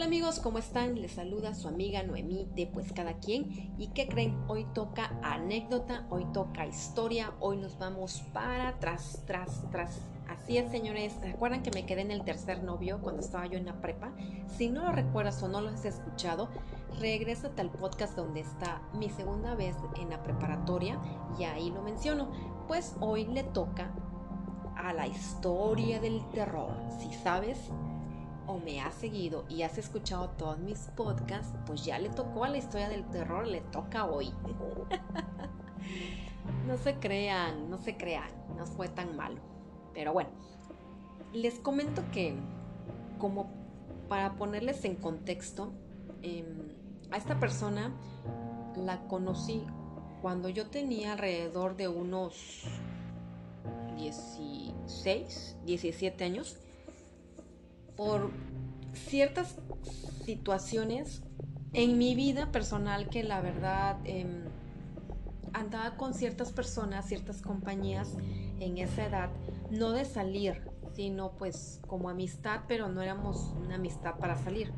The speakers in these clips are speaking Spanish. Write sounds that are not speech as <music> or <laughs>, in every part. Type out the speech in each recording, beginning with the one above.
Hola amigos, ¿cómo están? Les saluda su amiga Noemí de Pues Cada Quien. ¿Y qué creen? Hoy toca anécdota, hoy toca historia, hoy nos vamos para atrás, tras, tras. Así es, señores. ¿Recuerdan que me quedé en el tercer novio cuando estaba yo en la prepa? Si no lo recuerdas o no lo has escuchado, regrésate al podcast donde está mi segunda vez en la preparatoria y ahí lo menciono. Pues hoy le toca a la historia del terror. Si sabes, o me has seguido y has escuchado todos mis podcasts, pues ya le tocó a la historia del terror, le toca hoy. <laughs> no se crean, no se crean, no fue tan malo. Pero bueno, les comento que como para ponerles en contexto, em, a esta persona la conocí cuando yo tenía alrededor de unos 16, 17 años por ciertas situaciones en mi vida personal que la verdad em, andaba con ciertas personas, ciertas compañías en esa edad, no de salir, sino pues como amistad, pero no éramos una amistad para salir.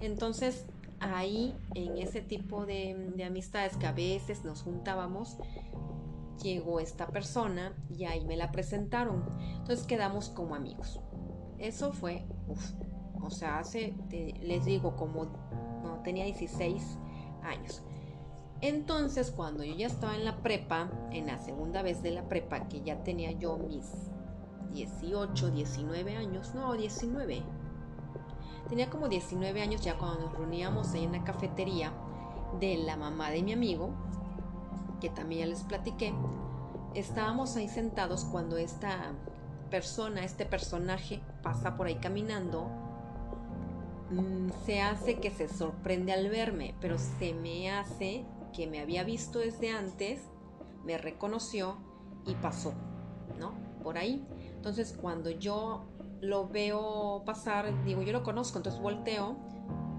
Entonces ahí en ese tipo de, de amistades que a veces nos juntábamos, llegó esta persona y ahí me la presentaron. Entonces quedamos como amigos. Eso fue, o sea, hace, les digo, como tenía 16 años. Entonces, cuando yo ya estaba en la prepa, en la segunda vez de la prepa, que ya tenía yo mis 18, 19 años, no, 19. Tenía como 19 años ya cuando nos reuníamos ahí en la cafetería de la mamá de mi amigo, que también ya les platiqué. Estábamos ahí sentados cuando esta persona, este personaje pasa por ahí caminando, mm, se hace que se sorprende al verme, pero se me hace que me había visto desde antes, me reconoció y pasó, ¿no? Por ahí. Entonces cuando yo lo veo pasar, digo, yo lo conozco, entonces volteo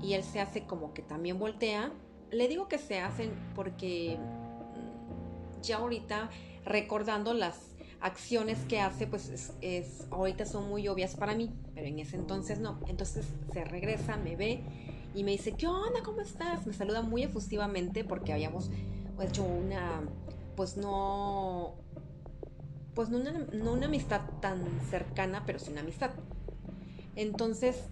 y él se hace como que también voltea. Le digo que se hacen porque mm, ya ahorita recordando las acciones que hace, pues es, ahorita son muy obvias para mí, pero en ese entonces no. Entonces se regresa, me ve y me dice, ¿qué onda? ¿Cómo estás? Me saluda muy efusivamente porque habíamos hecho una, pues no, pues no una, no una amistad tan cercana, pero sí una amistad. Entonces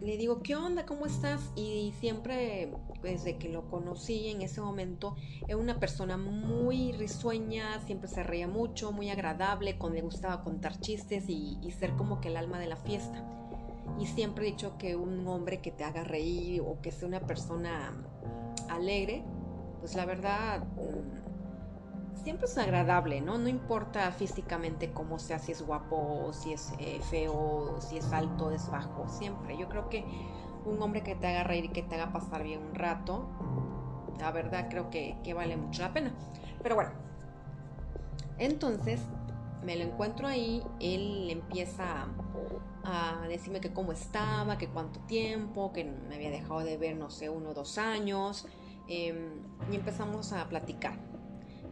le digo, ¿qué onda? ¿Cómo estás? Y siempre, desde que lo conocí en ese momento, era una persona muy risueña, siempre se reía mucho, muy agradable, con, le gustaba contar chistes y, ser como que el alma de la fiesta. Y siempre he dicho que un hombre que te haga reír o que sea una persona alegre, pues la verdad siempre es agradable, ¿no? No importa físicamente cómo sea, si es guapo, si es eh, feo, si es alto, es bajo, siempre. Yo creo que un hombre que te haga reír y que te haga pasar bien un rato, la verdad creo que, vale mucho la pena. Pero bueno, entonces me lo encuentro ahí, él empieza a decirme que cómo estaba, que cuánto tiempo, que me había dejado de ver, no sé, uno o dos años, em, y empezamos a platicar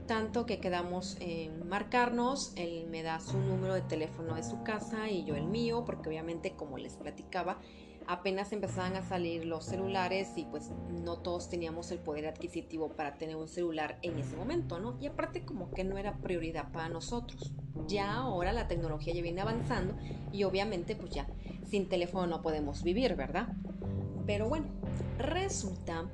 tanto que quedamos en marcarnos, él me da su número de teléfono de su casa y yo el mío, porque obviamente como les platicaba, apenas empezaban a salir los celulares y pues no todos teníamos el poder adquisitivo para tener un celular en ese momento, ¿no? Y aparte como que no era prioridad para nosotros. Ya ahora la tecnología ya viene avanzando y obviamente pues ya sin teléfono no podemos vivir, ¿verdad? Pero bueno, resulta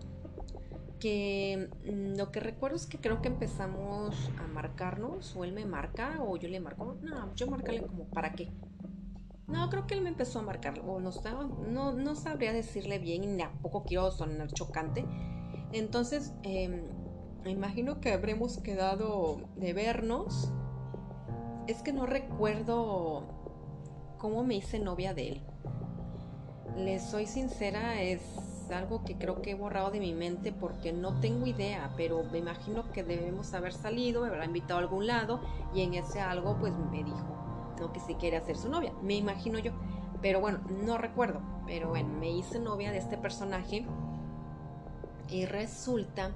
que mm, lo que recuerdo es que creo que empezamos a marcarnos, o él me marca, o yo le marco, no, yo marcarle como para qué. No, creo que él me empezó a marcar, no, no, no sabría decirle bien, ni a poco quiero sonar chocante. Entonces, em, me imagino que habremos quedado de vernos. Es que no recuerdo cómo me hice novia de él. Les soy sincera, es algo que creo que he borrado de mi mente porque no tengo idea, pero me imagino que debemos haber salido, me habrá invitado a algún lado y en ese algo pues me dijo, no, que si quiere hacer su novia, me imagino yo, pero bueno, no recuerdo, pero bueno, me hice novia de este personaje y resulta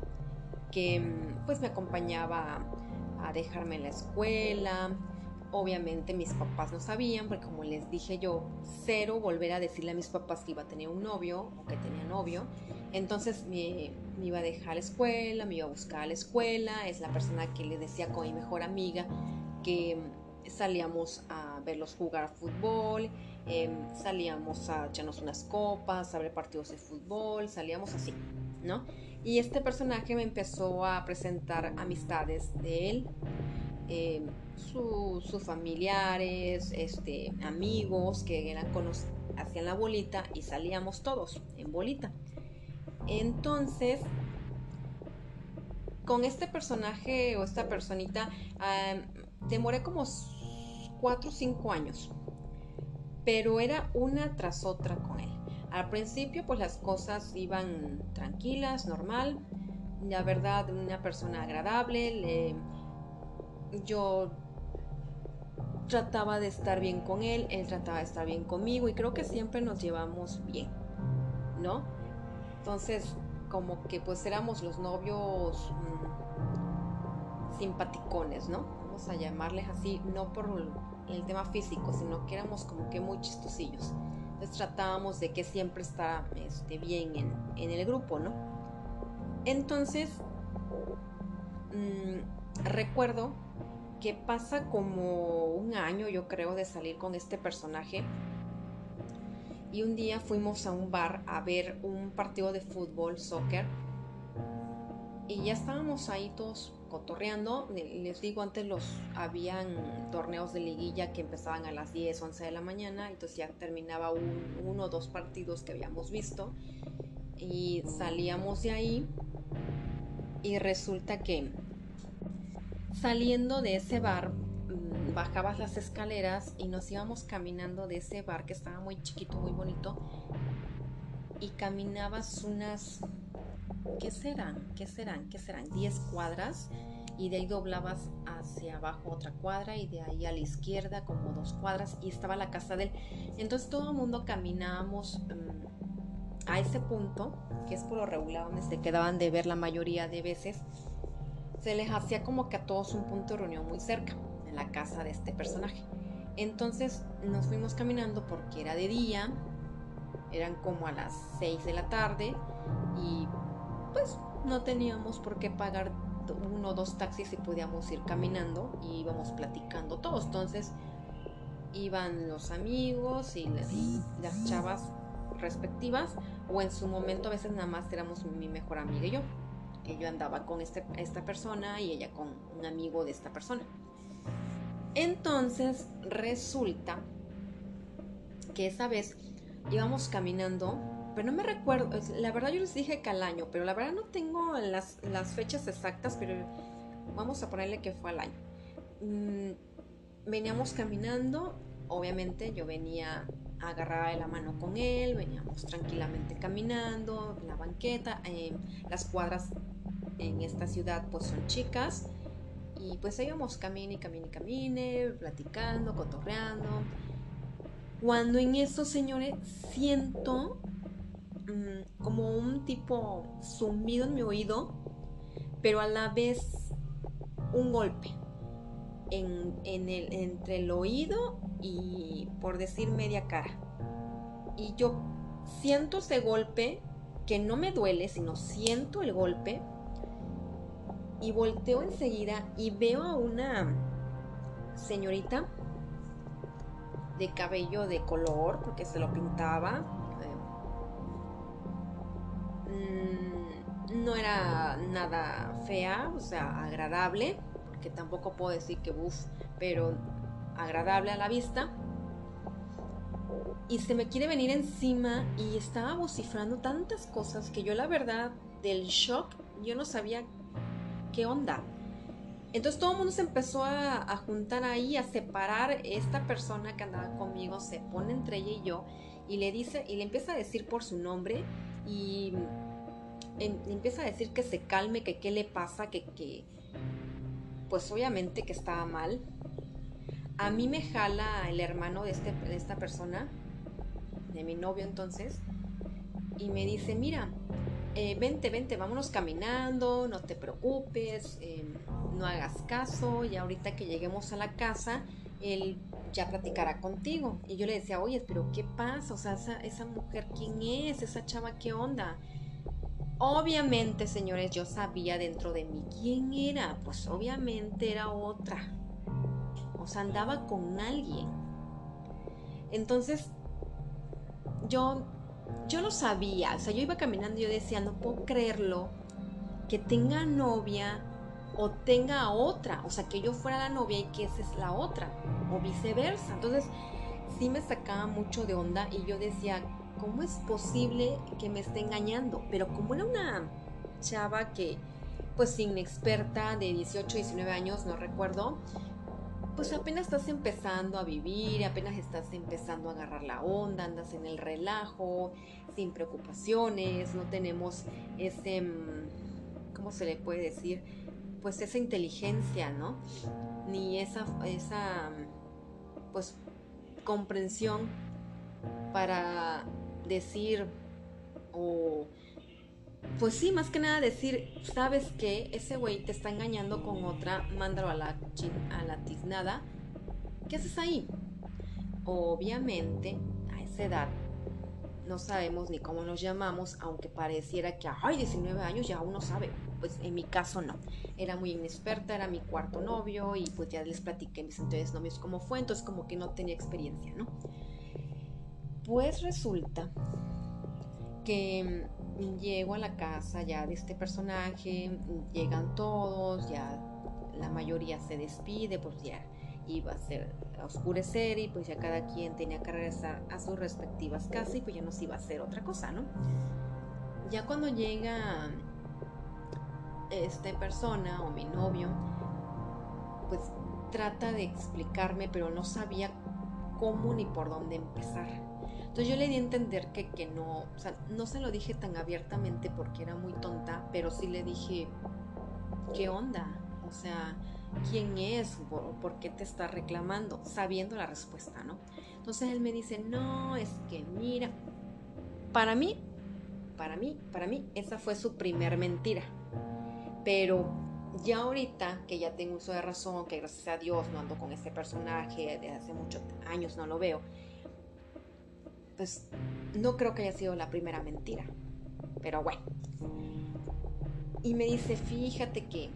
que pues me acompañaba a dejarme en la escuela, Obviamente mis papás no sabían, porque como les dije yo, cero volver a decirle a mis papás que iba a tener un novio o que tenía novio. Entonces me, iba a dejar la escuela, me iba a buscar a la escuela. Es la persona que le decía con mi mejor amiga que salíamos a verlos jugar fútbol, em, salíamos a echarnos unas copas, a ver partidos de fútbol, salíamos así, ¿no? Y este personaje me empezó a presentar amistades de él, em, sus familiares, este, amigos que eran hacían la bolita y salíamos todos en bolita. Entonces, con este personaje o esta personita, demoré como 4 o 5 años, pero era una tras otra con él. Al principio pues las cosas iban tranquilas, normal, la verdad una persona agradable, yo trataba de estar bien con él, él trataba de estar bien conmigo y creo que siempre nos llevamos bien, ¿no? Entonces, como que pues éramos los novios mm, simpaticones, ¿no? Vamos a llamarles así, no por el tema físico, sino que éramos como que muy chistosillos. Entonces tratábamos de que siempre está este, bien en, el grupo, ¿no? Entonces, mm, recuerdo que pasa como un año, yo creo, de salir con este personaje. Y un día fuimos a un bar a ver un partido de fútbol, soccer. Y ya estábamos ahí todos cotorreando. Les digo, antes los habían torneos de liguilla que empezaban a las 10, 11 de la mañana, entonces ya terminaba uno o dos partidos que habíamos visto y salíamos de ahí y resulta que saliendo de ese bar mm, bajabas las escaleras y nos íbamos caminando de ese bar que estaba muy chiquito, muy bonito y caminabas unas ¿qué serán? ¿Qué serán? ¿Qué serán? 10 cuadras y de ahí doblabas hacia abajo otra cuadra y de ahí a la izquierda como dos cuadras y estaba la casa de él. Entonces todo el mundo caminábamos mm, a ese punto, que es por lo regular donde se quedaban de ver la mayoría de veces. Se les hacía como que a todos un punto de reunión muy cerca, en la casa de este personaje. Entonces nos fuimos caminando porque era de día, eran como a las 6 de la tarde y pues no teníamos por qué pagar uno o dos taxis y podíamos ir caminando y íbamos platicando todos. Entonces iban los amigos y, las chavas respectivas o en su momento a veces nada más éramos mi mejor amiga y yo. Que yo andaba con este, esta persona y ella con un amigo de esta persona. Entonces resulta que esa vez íbamos caminando pero no me recuerdo, la verdad yo les dije que al año, pero la verdad no tengo las, fechas exactas, pero vamos a ponerle que fue al año. Mm, veníamos caminando, obviamente yo venía agarrada de la mano con él, veníamos tranquilamente caminando en la banqueta, las cuadras en esta ciudad pues son chicas y pues íbamos camine camine camine, platicando, cotorreando. Cuando en eso, señores, siento Mm, como un tipo sumido en mi oído, pero a la vez un golpe en, el, entre el oído y por decir media cara. Y yo siento ese golpe que no me duele, sino siento el golpe y volteo enseguida y veo a una señorita de cabello de color, porque se lo pintaba, Mm, no era nada fea, o sea, agradable, porque tampoco puedo decir que uff, pero agradable a la vista. Y se me quiere venir encima y estaba vocifrando tantas cosas que yo la verdad del shock, yo no sabía qué onda. Entonces todo el mundo se empezó a, a, juntar ahí, a separar. Esta persona que andaba conmigo se pone entre ella y yo y le dice, y le empieza a decir por su nombre y empieza a decir que se calme, que qué le pasa, que, que pues obviamente que estaba mal. A mí me jala el hermano de, este, de esta persona, de mi novio entonces, y me dice, mira, eh, vente, vente, vámonos caminando, no te preocupes, em, no hagas caso, y ahorita que lleguemos a la casa, él ya platicará contigo. Y yo le decía, oye, pero ¿qué pasa? O sea, esa, esa mujer, ¿quién es? Esa chava, ¿qué onda? Obviamente, señores, yo sabía dentro de mí quién era. Pues obviamente era otra. O sea, andaba con alguien. Entonces, yo, yo lo sabía. O sea, yo iba caminando y yo decía, no puedo creerlo que tenga novia o tenga otra, o sea, que yo fuera la novia y que esa es la otra, o viceversa. Entonces, sí me sacaba mucho de onda y yo decía, ¿cómo es posible que me esté engañando? Pero como era una chava que, pues inexperta, de 18, 19 años, no recuerdo, pues apenas estás empezando a vivir, apenas estás empezando a agarrar la onda, andas en el relajo, sin preocupaciones, no tenemos ese, mm, ¿cómo se le puede decir? pues esa inteligencia, ¿no? Ni esa, esa pues comprensión para decir o pues sí, más que nada decir, sabes que ese güey te está engañando con otra, mándalo a la, a la tiznada. ¿Qué haces ahí? Obviamente, a esa edad no sabemos ni cómo nos llamamos, aunque pareciera que, ay, 19 años ya uno sabe. Pues en mi caso no. Era muy inexperta, era mi cuarto novio y pues ya les platiqué mis anteriores novios cómo fue, entonces como que no tenía experiencia, ¿no? Pues resulta que mm, llego a la casa ya de este personaje, llegan todos, ya la mayoría se despide, pues ya iba a ser a oscurecer y pues ya cada quien tenía que regresar a sus respectivas casas y pues ya nos iba a hacer otra cosa, ¿no? Ya cuando llega esta persona o mi novio, pues trata de explicarme, pero no sabía cómo ni por dónde empezar. Entonces yo le di a entender que, que no, o sea, no se lo dije tan abiertamente porque era muy tonta, pero sí le dije, ¿qué onda? O sea, quién es, por, qué te está reclamando, sabiendo la respuesta, ¿no? Entonces él me dice, no, es que mira, para mí, para mí, para mí, esa fue su primer mentira. Pero ya ahorita que ya tengo uso de razón, que gracias a Dios no ando con ese personaje, de hace muchos años no lo veo, pues no creo que haya sido la primera mentira. Pero bueno. Y me dice, fíjate que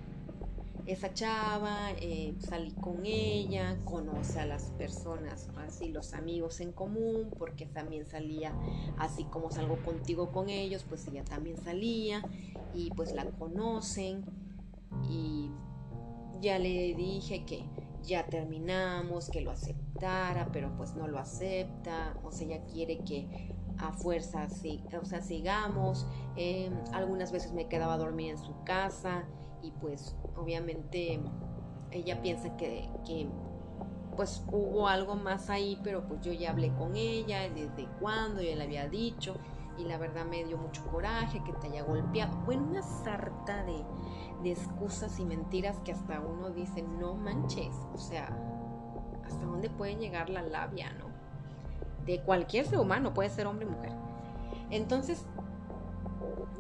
esa chava, eh, salí con ella, conoce a las personas, así los amigos en común, porque también salía, así como salgo contigo con ellos, pues ella también salía y pues la conocen y ya le dije que ya terminamos, que lo pero pues no lo acepta, o sea, ella quiere que a fuerza, o sea, sigamos. Em, algunas veces me quedaba a dormir en su casa y pues obviamente ella piensa que, pues hubo algo más ahí, pero pues yo ya hablé con ella, desde cuándo, ya le había dicho y la verdad me dio mucho coraje que te haya golpeado. Bueno, una sarta de, de excusas y mentiras que hasta uno dice, no manches, o sea, hasta dónde puede llegar la labia, ¿no? De cualquier ser humano, puede ser hombre o mujer. Entonces,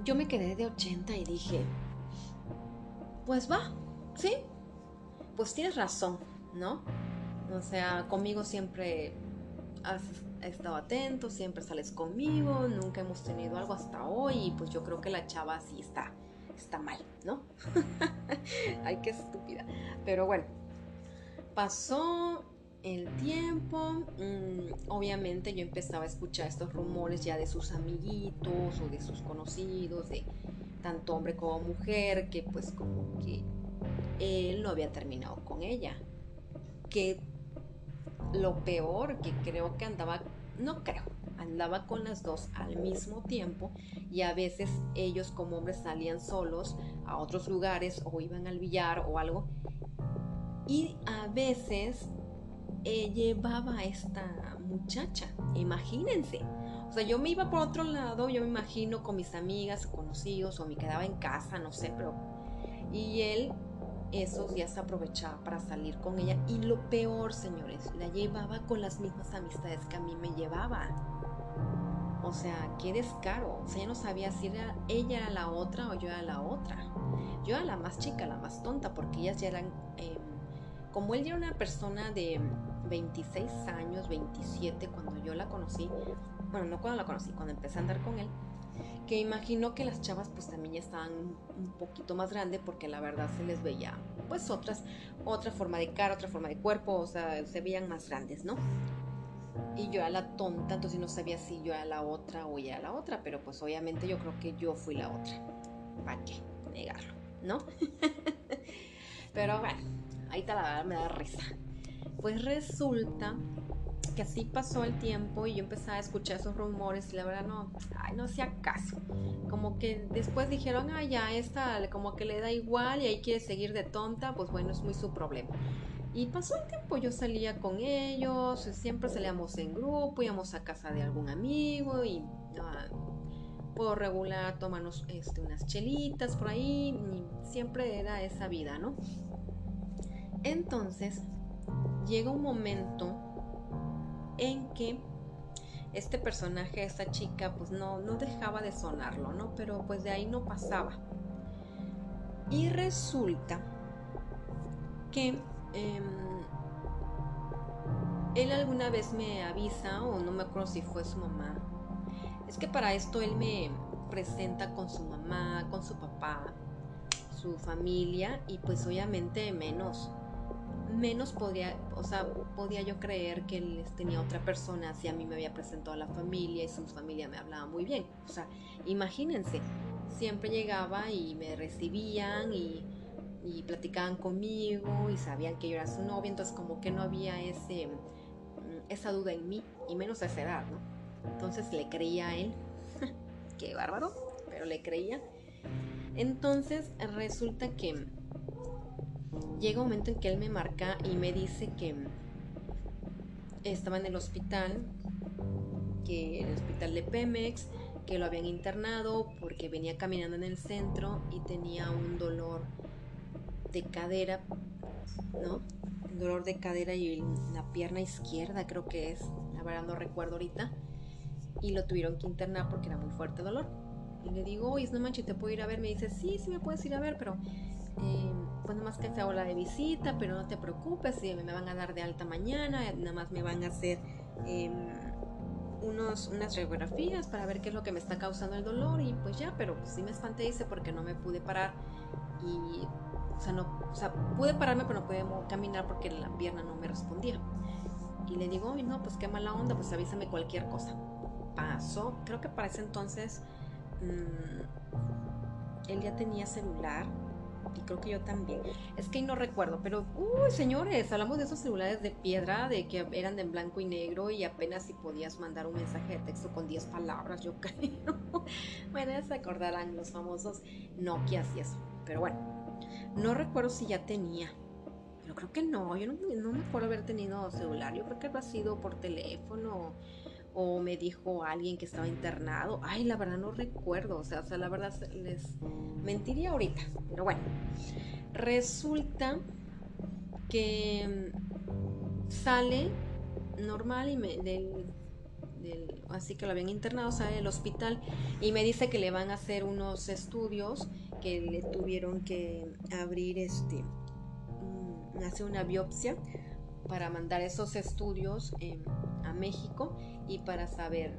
yo me quedé de 80 y dije, pues va, ¿sí? Pues tienes razón, ¿no? O sea, conmigo siempre has estado atento, siempre sales conmigo, nunca hemos tenido algo hasta hoy y pues yo creo que la chava sí está, está mal, ¿no? <laughs> Ay, qué estúpida. Pero bueno, pasó el tiempo, mm, obviamente yo empezaba a escuchar estos rumores ya de sus amiguitos o de sus conocidos, de tanto hombre como mujer, que pues como que él no había terminado con ella. Que lo peor, que creo que andaba, no creo, andaba con las dos al mismo tiempo y a veces ellos como hombres salían solos a otros lugares o iban al billar o algo. Y a veces eh, llevaba esta muchacha, imagínense. O sea, yo me iba por otro lado, yo me imagino con mis amigas conocidos o me quedaba en casa, no sé, pero... Y él esos días aprovechaba para salir con ella y lo peor, señores, la llevaba con las mismas amistades que a mí me llevaba. O sea, qué descaro. O sea, yo no sabía si era ella era la otra o yo era la otra. Yo era la más chica, la más tonta, porque ellas ya eran... Em, como él era una persona de 26 años, 27 cuando yo la conocí, bueno, no cuando la conocí, cuando empecé a andar con él, que imaginó que las chavas pues también ya estaban un poquito más grandes porque la verdad se les veía pues otras, otra forma de cara, otra forma de cuerpo, o sea, se veían más grandes, ¿no? Y yo era la tonta, entonces no sabía si yo era la otra o ella era la otra, pero pues obviamente yo creo que yo fui la otra. ¿Para qué negarlo? ¿No? <laughs> pero bueno, ahí está la verdad, me da risa. Pues resulta que así pasó el tiempo y yo empecé a escuchar esos rumores y la verdad no, ay, no hacía caso. Como que después dijeron, ah, ya, esta como que le da igual y ahí quiere seguir de tonta, pues bueno, es muy su problema. Y pasó el tiempo, yo salía con ellos, siempre salíamos en grupo, íbamos a casa de algún amigo y ah, por regular tomarnos este, unas chelitas por ahí, y siempre era esa vida, ¿no? Entonces, llega un momento en que este personaje, esta chica, pues no, no dejaba de sonarlo, ¿no? Pero pues de ahí no pasaba. Y resulta que em, él alguna vez me avisa, o no me acuerdo si fue su mamá, es que para esto él me presenta con su mamá, con su papá, su familia, y pues obviamente menos menos podía, o sea, podía yo creer que él tenía otra persona si a mí me había presentado a la familia y su familia me hablaba muy bien. O sea, imagínense, siempre llegaba y me recibían y, y platicaban conmigo y sabían que yo era su novia, entonces como que no había ese, mm, esa duda en mí, y menos a esa edad, ¿no? Entonces le creía a él, <laughs> qué bárbaro, pero le creía. Entonces resulta que llega un momento en que él me marca y me dice que estaba en el hospital, que el hospital de Pemex, que lo habían internado porque venía caminando en el centro y tenía un dolor de cadera, ¿no? dolor de cadera y la pierna izquierda creo que es, la verdad no recuerdo ahorita, y lo tuvieron que internar porque era muy fuerte dolor. Y le digo, oye, no manches, ¿te puedo ir a ver? Me dice, sí, sí me puedes ir a ver, pero eh, pues nada más que sea la de visita, pero no te preocupes, me van a dar de alta mañana, nada más me van a hacer em, unos, unas radiografías para ver qué es lo que me está causando el dolor y pues ya, pero sí me espanté, dice, porque no me pude parar y, o sea, no, o sea, pude pararme, pero no pude caminar porque la pierna no me respondía. Y le digo, y no, pues qué mala onda, pues avísame cualquier cosa. Pasó, creo que para ese entonces mm, él ya tenía celular y creo que yo también. Es que no recuerdo, pero, uy, señores, hablamos de esos celulares de piedra, de que eran de blanco y negro y apenas si podías mandar un mensaje de texto con 10 palabras, yo <laughs> creo. bueno, ya se acordarán los famosos Nokia y eso. Pero bueno, no recuerdo si ya tenía. Pero creo que no, yo no, me acuerdo haber tenido celular, yo creo que ha sido por teléfono o me dijo alguien que estaba internado. Ay, la verdad no recuerdo, o sea, o sea, la verdad les mentiría ahorita, pero bueno. Resulta que mm, sale normal y me, así que lo habían internado, sale del hospital y me dice que le van a hacer unos estudios que le tuvieron que abrir este mm, hacer una biopsia para mandar esos estudios a México y para saber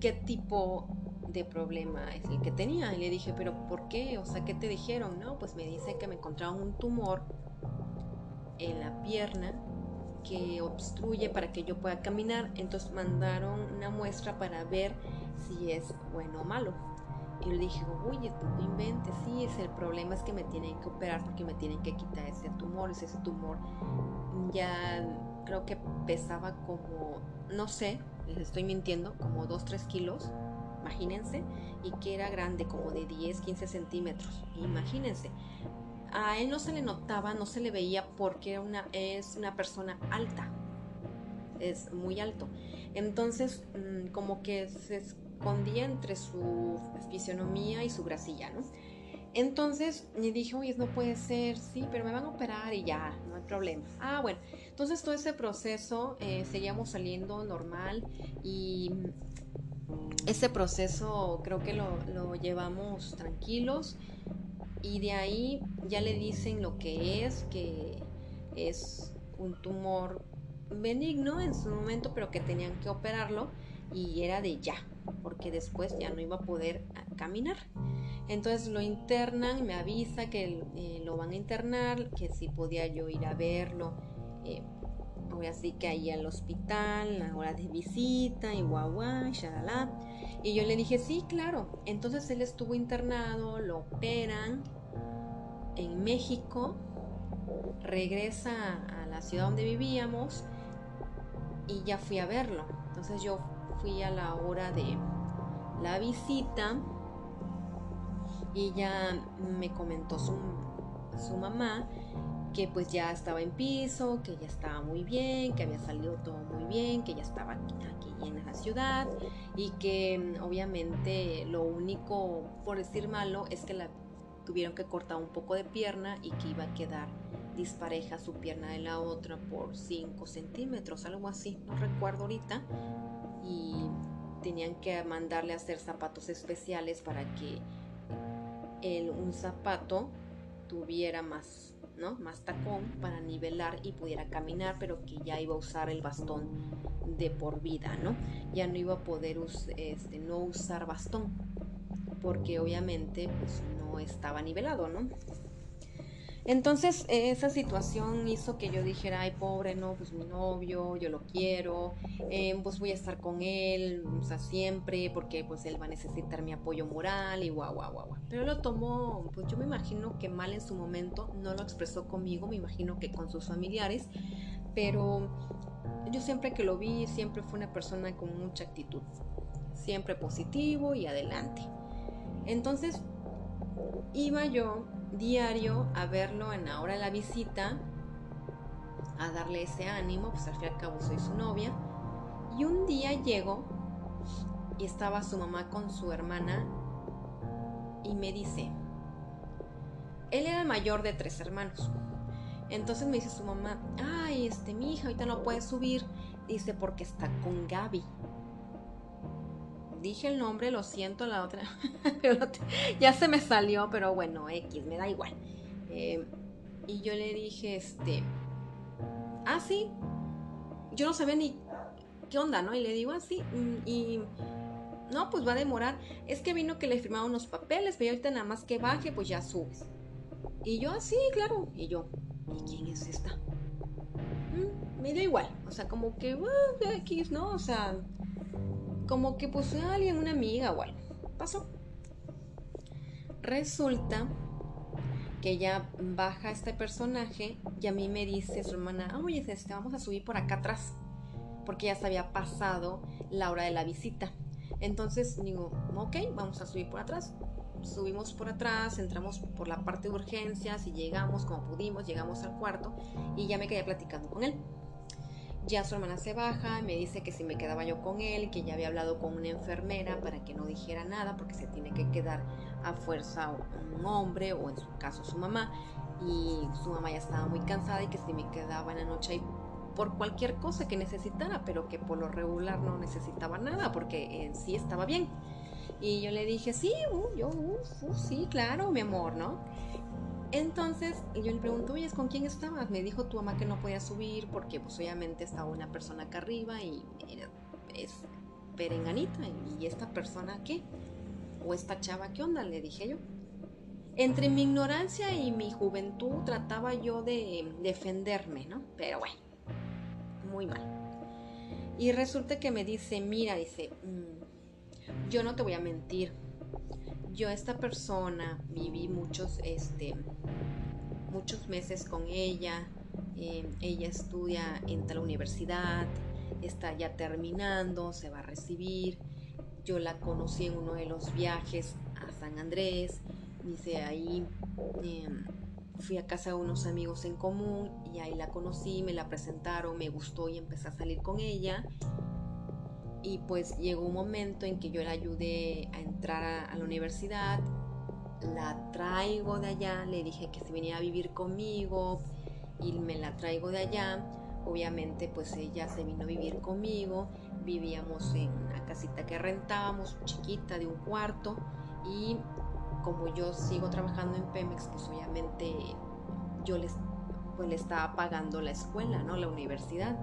qué tipo de problema es el que tenía. Y le dije, pero ¿por qué? O sea, ¿qué te dijeron? No, pues me dice que me encontraron un tumor en la pierna que obstruye para que yo pueda caminar. Entonces mandaron una muestra para ver si es bueno o malo. Y le dije, oye, no inventes, sí, es el problema es que me tienen que operar porque me tienen que quitar ese tumor. Ese tumor ya creo que pesaba como, no sé, les estoy mintiendo, como 2-3 kilos, imagínense, y que era grande, como de 10-15 centímetros, imagínense. A él no se le notaba, no se le veía porque era una, es una persona alta, es muy alto. Entonces, mm, como que se escondía entre su fisionomía y su bracilla, ¿no? Entonces me dije, oye, no puede ser, sí, pero me van a operar y ya, problema. Ah, bueno, entonces todo ese proceso eh, seguíamos saliendo normal y ese proceso creo que lo, lo, llevamos tranquilos y de ahí ya le dicen lo que es, que es un tumor benigno en su momento, pero que tenían que operarlo y era de ya, porque después ya no iba a poder ah, caminar. Entonces lo internan, me avisa que eh, lo van a internar, que si podía yo ir a verlo. Eh, ahora sí que ahí al hospital, la hora de visita y guau guau, shalala. Y yo le dije, sí, claro. Entonces él estuvo internado, lo operan en México, regresa a la ciudad donde vivíamos y ya fui a verlo. Entonces yo fui a la hora de la visita y ya me comentó su, su mamá que pues ya estaba en piso, que ya estaba muy bien, que había salido todo muy bien, que ya estaba aquí, en la ciudad y que obviamente lo único, por decir malo, es que la tuvieron que cortar un poco de pierna y que iba a quedar dispareja su pierna de la otra por 5 centímetros, algo así, no recuerdo ahorita. Y tenían que mandarle a hacer zapatos especiales para que el, un zapato tuviera más, ¿no? Más tacón para nivelar y pudiera caminar, pero que ya iba a usar el bastón de por vida, ¿no? Ya no iba a poder este, no usar bastón, porque obviamente pues, no estaba nivelado, ¿no? Entonces esa situación hizo que yo dijera, ay pobre, no, pues mi novio, yo lo quiero, eh, pues voy a estar con él, o sea, siempre, porque pues él va a necesitar mi apoyo moral y guau, guau, guau. Pero lo tomó, pues yo me imagino que mal en su momento, no lo expresó conmigo, me imagino que con sus familiares, pero yo siempre que lo vi, siempre fue una persona con mucha actitud, siempre positivo y adelante. Entonces, iba yo diario a verlo en la hora de la visita, a darle ese ánimo, pues al fin y al cabo soy su novia. Y un día llego y estaba su mamá con su hermana y me dice, él era el mayor de tres hermanos. Entonces me dice su mamá, ay, este, mi hija ahorita no puede subir, dice porque está con Gaby dije el nombre, lo siento, <laughs> la otra, ya se me salió, pero bueno, X, me da igual. Eh, y yo le dije, este, ah, sí, yo no sabía ni qué onda, ¿no? Y le digo así, ah, mm, y no, pues va a demorar. Es que vino que le firmaba unos papeles, pero ahorita nada más que baje, pues ya subes. Y yo, así, ah, claro. Y yo, ¿y quién es esta? Mm, me dio igual, o sea, como que, X, ¿no? O sea, como que pues alguien, una amiga o algo. Pasó. Resulta que ya baja este personaje y a mí me dice su hermana, oye, este, vamos a subir por acá atrás, porque ya se había pasado la hora de la visita. Entonces digo, ok, vamos a subir por atrás. Subimos por atrás, entramos por la parte de urgencias y llegamos como pudimos, llegamos al cuarto y ya me quedé platicando con él. Ya su hermana se baja, me dice que si me quedaba yo con él, que ya había hablado con una enfermera para que no dijera nada, porque se tiene que quedar a fuerza un hombre o en su caso su mamá. Y su mamá ya estaba muy cansada y que si me quedaba en la noche ahí por cualquier cosa que necesitara, pero que por lo regular no necesitaba nada, porque en sí estaba bien. Y yo le dije, sí, uh, yo, uh, uh, sí, claro, mi amor, ¿no? Entonces yo le pregunto, oye, ¿con quién estabas? Me dijo tu mamá que no podía subir porque pues obviamente estaba una persona acá arriba y es perenganita. ¿Y esta persona qué? ¿O esta chava qué onda? Le dije yo. Entre mi ignorancia y mi juventud trataba yo de defenderme, ¿no? Pero bueno, muy mal. Y resulta que me dice, mira, dice, mm, yo no te voy a mentir, yo esta persona viví muchos, este, muchos meses con ella, eh, ella estudia en tal universidad, está ya terminando, se va a recibir, yo la conocí en uno de los viajes a San Andrés, dice ahí em, fui a casa de unos amigos en común y ahí la conocí, me la presentaron, me gustó y empecé a salir con ella y pues llegó un momento en que yo la ayudé a entrar a, la universidad, la traigo de allá, le dije que se venía a vivir conmigo y me la traigo de allá. Obviamente pues ella se vino a vivir conmigo, vivíamos en una casita que rentábamos, chiquita de un cuarto y como yo sigo trabajando en Pemex, pues obviamente yo les pues le estaba pagando la escuela, ¿no? La universidad.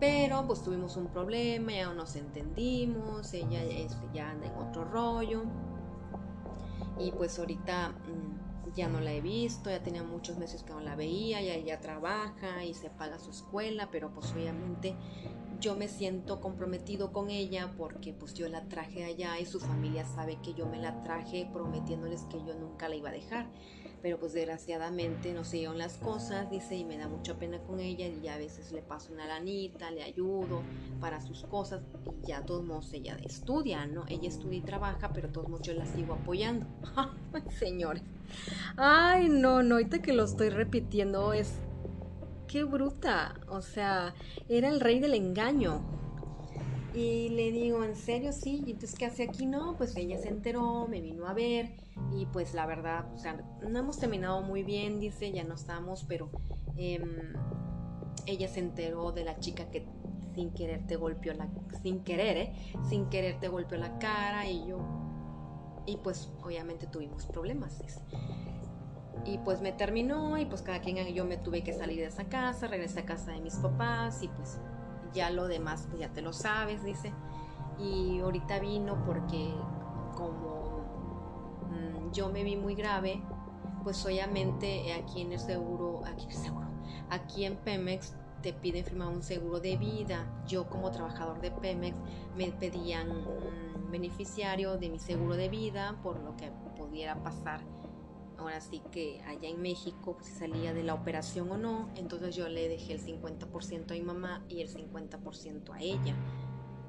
Pero pues tuvimos un problema, ya no nos entendimos, ella ya anda en otro rollo. Y pues ahorita mm, ya no la he visto, ya tenía muchos meses que no la veía, ya ella trabaja y se paga su escuela, pero pues obviamente yo me siento comprometido con ella porque pues yo la traje allá y su familia sabe que yo me la traje prometiéndoles que yo nunca la iba a dejar pero pues desgraciadamente no se las cosas, dice, y me da mucha pena con ella y ya a veces le paso una lanita, le ayudo para sus cosas y ya todos modos ella estudia, ¿no? Ella estudia y trabaja, pero todos yo la sigo apoyando. <laughs> Señores. Ay, no, no, ahorita que lo estoy repitiendo es... Qué bruta, o sea, era el rey del engaño. Y le digo, ¿en serio? Sí, entonces, ¿qué hace aquí? No, pues ella se enteró, me vino a ver y pues la verdad, o sea, no hemos terminado muy bien, dice, ya no estamos, pero em, ella se enteró de la chica que sin querer te golpeó la, sin querer, ¿eh? Sin querer te golpeó la cara y yo, y pues obviamente tuvimos problemas. Y pues me terminó y pues cada quien yo me tuve que salir de esa casa, regresé a casa de mis papás y pues ya lo demás pues ya te lo sabes, dice. Y ahorita vino porque como mm, yo me vi muy grave, pues obviamente aquí en el seguro, aquí en el seguro, aquí en Pemex te piden firmar un seguro de vida. Yo como trabajador de Pemex me pedían un beneficiario de mi seguro de vida por lo que pudiera pasar ahora sí que allá en México pues, si salía de la operación o no, entonces yo le dejé el 50% a mi mamá y el 50% a ella.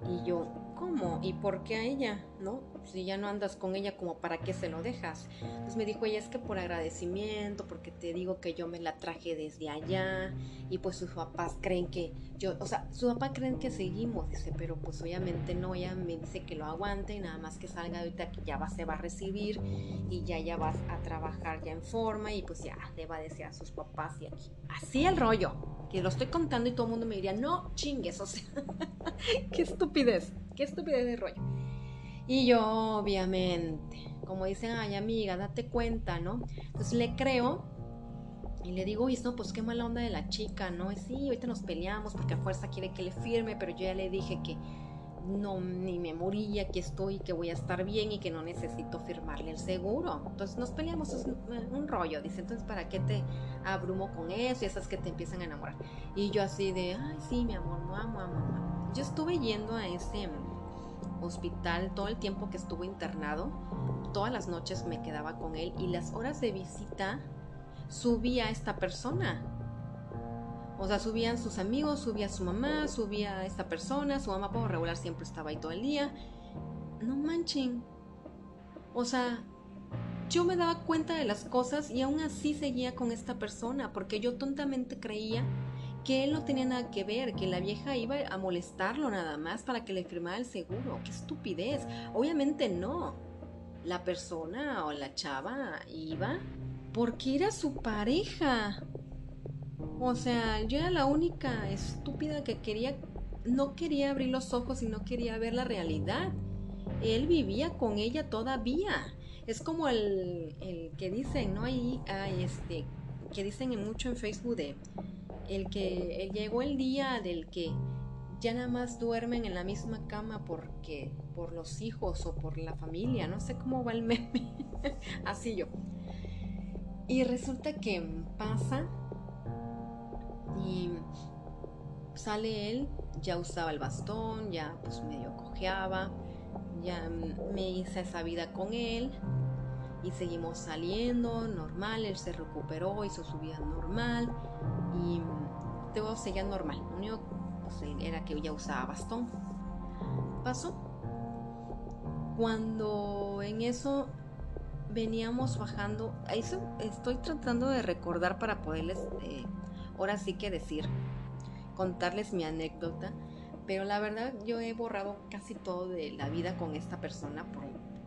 Y yo, ¿cómo? ¿Y por qué a ella? ¿No? Si ya no andas con ella, como para qué se lo dejas? Entonces me dijo ella, es que por agradecimiento, porque te digo que yo me la traje desde allá y pues sus papás creen que yo, o sea, sus papás creen que seguimos, dice, pero pues obviamente no, ella me dice que lo aguante y nada más que salga ahorita que ya va, se va a recibir y ya ya vas a trabajar ya en forma y pues ya le va a decir a sus papás y aquí. Así el rollo que lo estoy contando y todo el mundo me diría, no chingues, o sea, <laughs> qué estupidez, qué estupidez de rollo. Y yo, obviamente, como dicen, ay amiga, date cuenta, ¿no? Entonces le creo y le digo, y no, pues qué mala onda de la chica, ¿no? Y sí, ahorita nos peleamos porque a fuerza quiere que le firme, pero yo ya le dije que no, ni me moría, que estoy, que voy a estar bien y que no necesito firmarle el seguro. Entonces nos peleamos, es un rollo. Dice, entonces, ¿para qué te abrumo con eso? Y esas que te empiezan a enamorar. Y yo así de, ay, sí, mi amor, no amo, amo, amo. Yo estuve yendo a ese hospital todo el tiempo que estuvo internado. Todas las noches me quedaba con él y las horas de visita subía a esta persona o sea, subían sus amigos, subía su mamá, subía esta persona, su mamá por regular siempre estaba ahí todo el día. No manchen. O sea, yo me daba cuenta de las cosas y aún así seguía con esta persona, porque yo tontamente creía que él no tenía nada que ver, que la vieja iba a molestarlo nada más para que le firmara el seguro. ¡Qué estupidez! Obviamente no. La persona o la chava iba porque era su pareja. O sea, yo era la única estúpida que quería, no quería abrir los ojos y no quería ver la realidad. Él vivía con ella todavía. Es como el, que dicen, ¿no? Ahí, este, que dicen mucho en Facebook de el que llegó el día del que ya nada más duermen en la misma cama porque por los hijos o por la familia, no sé cómo va el meme, <laughs> así yo. Y resulta que pasa y sale él, ya usaba el bastón, ya pues medio cojeaba, ya me hice esa vida con él y seguimos saliendo normal, él se recuperó, hizo su vida normal y todo seguía normal. Lo único pues, era que ya usaba bastón. Pasó. Cuando en eso veníamos bajando, eso estoy tratando de recordar para poderles eh, ahora sí que decir, contarles mi anécdota, pero la verdad yo he borrado casi todo de la vida con esta persona por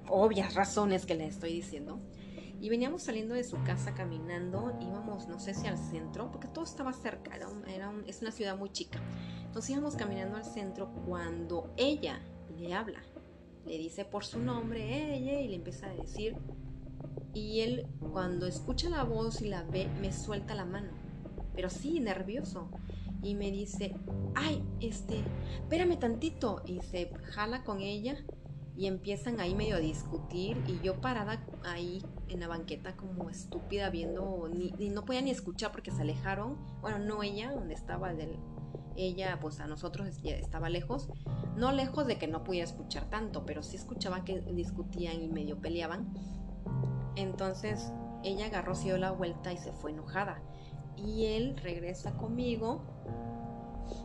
obvias razones que le estoy diciendo. Y veníamos saliendo de su casa caminando, íbamos, no sé si al centro, porque todo estaba cerca, era, es una ciudad muy chica. Entonces íbamos caminando al centro cuando ella le habla, le dice por su nombre, ella, y le empieza a decir, y él cuando escucha la voz y la ve, me suelta la mano pero sí, nervioso. y me dice, ay, este, espérame tantito. Y se jala con ella y empiezan ahí medio a discutir y yo parada ahí en la banqueta como estúpida viendo, ni, no podía ni escuchar porque se alejaron. Bueno, no ella, donde estaba del, ella, pues a nosotros estaba lejos, no lejos de que no pudiera escuchar tanto, pero sí escuchaba que discutían y medio peleaban. Entonces ella agarró, se dio la vuelta y se fue enojada. Y él regresa conmigo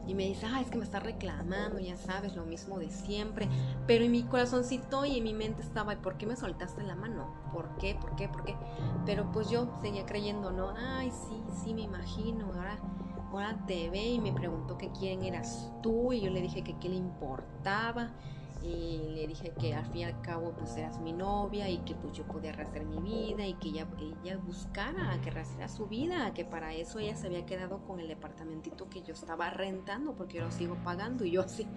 y me dice, ah, es que me está reclamando, ya sabes, lo mismo de siempre. Pero en mi corazoncito y en mi mente estaba, ¿por qué me soltaste la mano? ¿Por qué? ¿Por qué? ¿Por qué? Pero pues yo seguía creyendo, ¿no? Ay, sí, sí, me imagino. Ahora, ahora te ve y me preguntó que quién eras tú y yo le dije que qué le importaba y le dije que al fin y al cabo pues eras mi novia y que pues yo podía rehacer mi vida y que ella, ella buscara que rehacía su vida, que para eso ella se había quedado con el departamentito que yo estaba rentando porque yo lo sigo pagando y yo así,